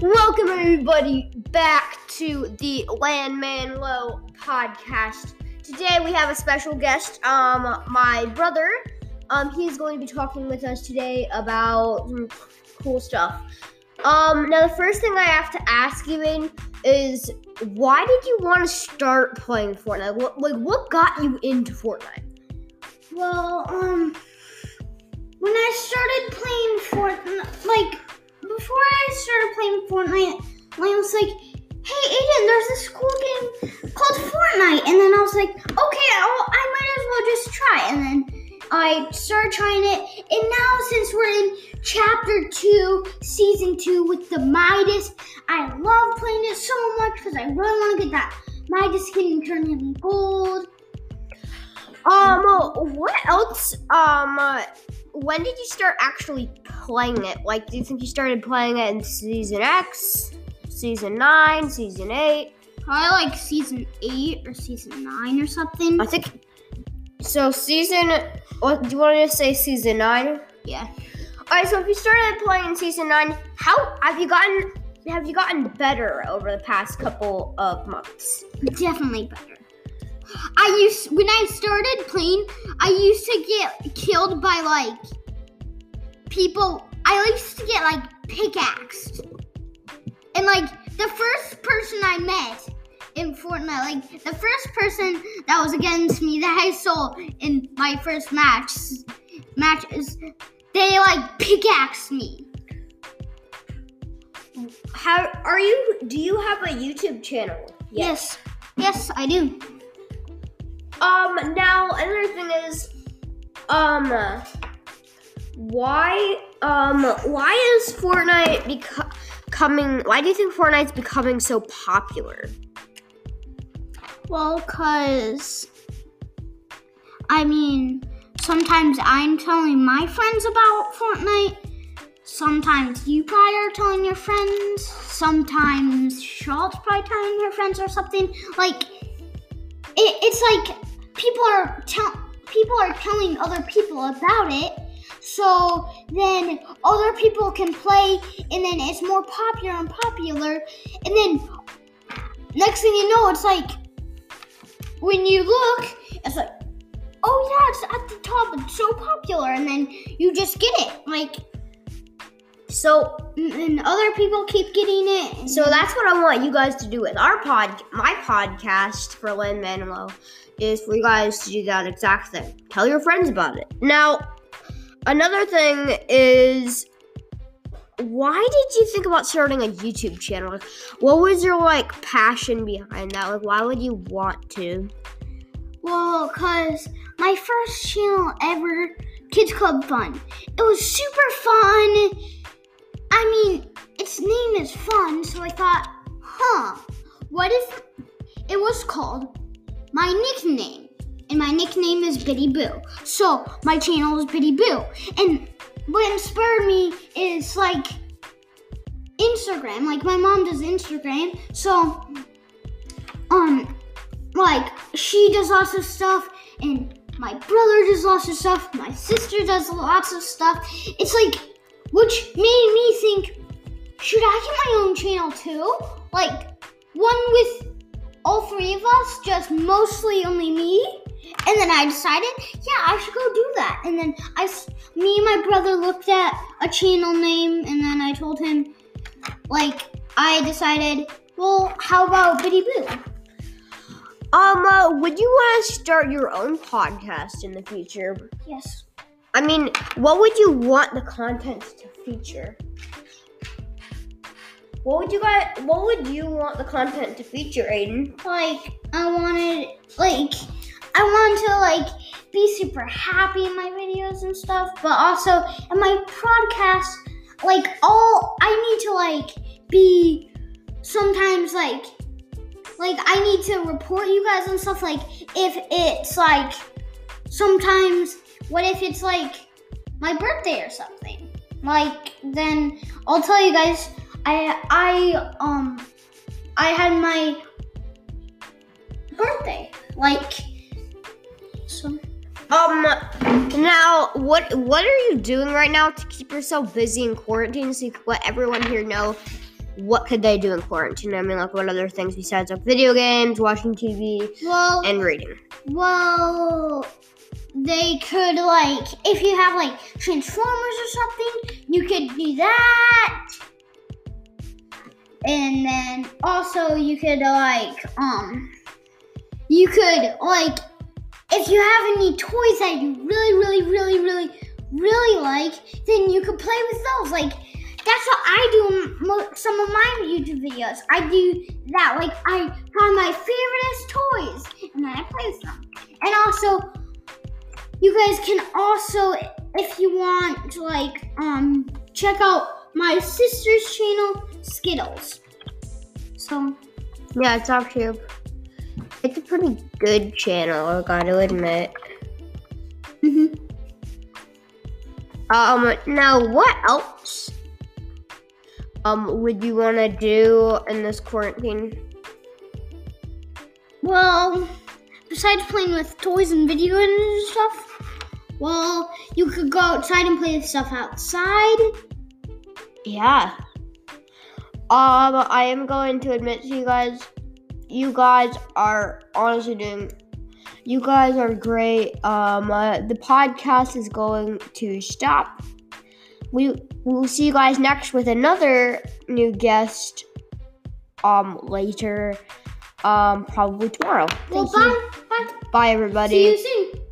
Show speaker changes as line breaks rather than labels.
Welcome everybody back to the Lanman Low podcast. Today we have a special guest, um, my brother. Um, he's going to be talking with us today about some cool stuff. Um, now the first thing I have to ask you in is why did you want to start playing Fortnite? What, like, what got you into Fortnite?
Well, um, when I started playing Fortnite, like before I started playing Fortnite, I was like, "Hey, Aiden, there's this cool game called Fortnite," and then I was like, "Okay, I'll, I might as well just try." And then I started trying it, and now since we're in Chapter Two, Season Two with the Midas, I love playing it so much because I really want to get that Midas skin and turn him gold.
Um, what else? Um, uh, when did you start actually playing it? Like, do you think you started playing it in season X, season nine, season eight?
Probably like season eight or season nine or something.
I think so. Season. What do you want to say? Season nine.
Yeah.
All right. So if you started playing in season nine, how have you gotten? Have you gotten better over the past couple of months?
Definitely better. I used when I started playing, I used to get killed by like people. I used to get like pickaxed, and like the first person I met in Fortnite, like the first person that was against me that I saw in my first match matches, they like pickaxed me.
How are you? Do you have a YouTube channel?
Yes, yes, I do.
Um, now another thing is, um, why, um, why is Fortnite beco- becoming? Why do you think Fortnite's becoming so popular?
Well, cause I mean, sometimes I'm telling my friends about Fortnite. Sometimes you probably are telling your friends. Sometimes Charlotte's probably telling her friends or something. Like, it, it's like people are tell people are telling other people about it. So then other people can play and then it's more popular and popular. And then next thing you know it's like when you look it's like oh yeah it's at the top it's so popular. And then you just get it like
So,
and other people keep getting it.
So that's what I want you guys to do with our pod, my podcast for Lynn Manilow, is for you guys to do that exact thing. Tell your friends about it. Now, another thing is, why did you think about starting a YouTube channel? Like, what was your like passion behind that? Like, why would you want to?
Well, cause my first channel ever, Kids Club Fun. It was super fun. I mean, its name is fun, so I thought, huh, what if it was called my nickname? And my nickname is Biddy Boo. So my channel is Biddy Boo. And what inspired me is like Instagram. Like my mom does Instagram. So um like she does lots of stuff and my brother does lots of stuff my sister does lots of stuff it's like which made me think should i get my own channel too like one with all three of us just mostly only me and then i decided yeah i should go do that and then I, me and my brother looked at a channel name and then i told him like i decided well how about biddy boo
Um, uh, would you want to start your own podcast in the future?
yes
I mean, what would you want the content to feature? What would you guys? What would you want the content to feature, Aiden?
like I wanted like I want to like be super happy in my videos and stuff, but also in my podcast, like all I need to like be sometimes like like I need to report you guys and stuff like if it's like sometimes what if it's like my birthday or something like then I'll tell you guys I I um I had my birthday like so
Um, now what what are you doing right now to keep yourself busy in quarantine so you can let everyone here know what could they do in quarantine? I mean, like what other things besides like video games, watching TV,
Well,
and reading?
well, they could like if you have like Transformers or something, you could do that. And then also you could like um you could like if you have any toys that you really really really really really like, then you could play with those. Like that's what I do some of my YouTube videos. I do that. Like I find my favorite toys and then I play with them. And also, you guys can also, if you want, to like um check out my sister's channel, Skittles. So
Yeah, it's actually it's a pretty good channel. I gotta admit.
mhm.
Um, now what else? Um, would you want to do in this quarantine?
well, besides playing with toys and video games and stuff, well, you could go outside and play with stuff outside.
Yeah. Um, I am going to admit to you guys, you guys are honestly doing. You guys are great. Um, uh, the podcast is going to stop. We will see you guys next with another new guest. Um, later. Um, probably tomorrow.
Well,
Thank you.
bye. Bye.
Bye, everybody.
See you soon.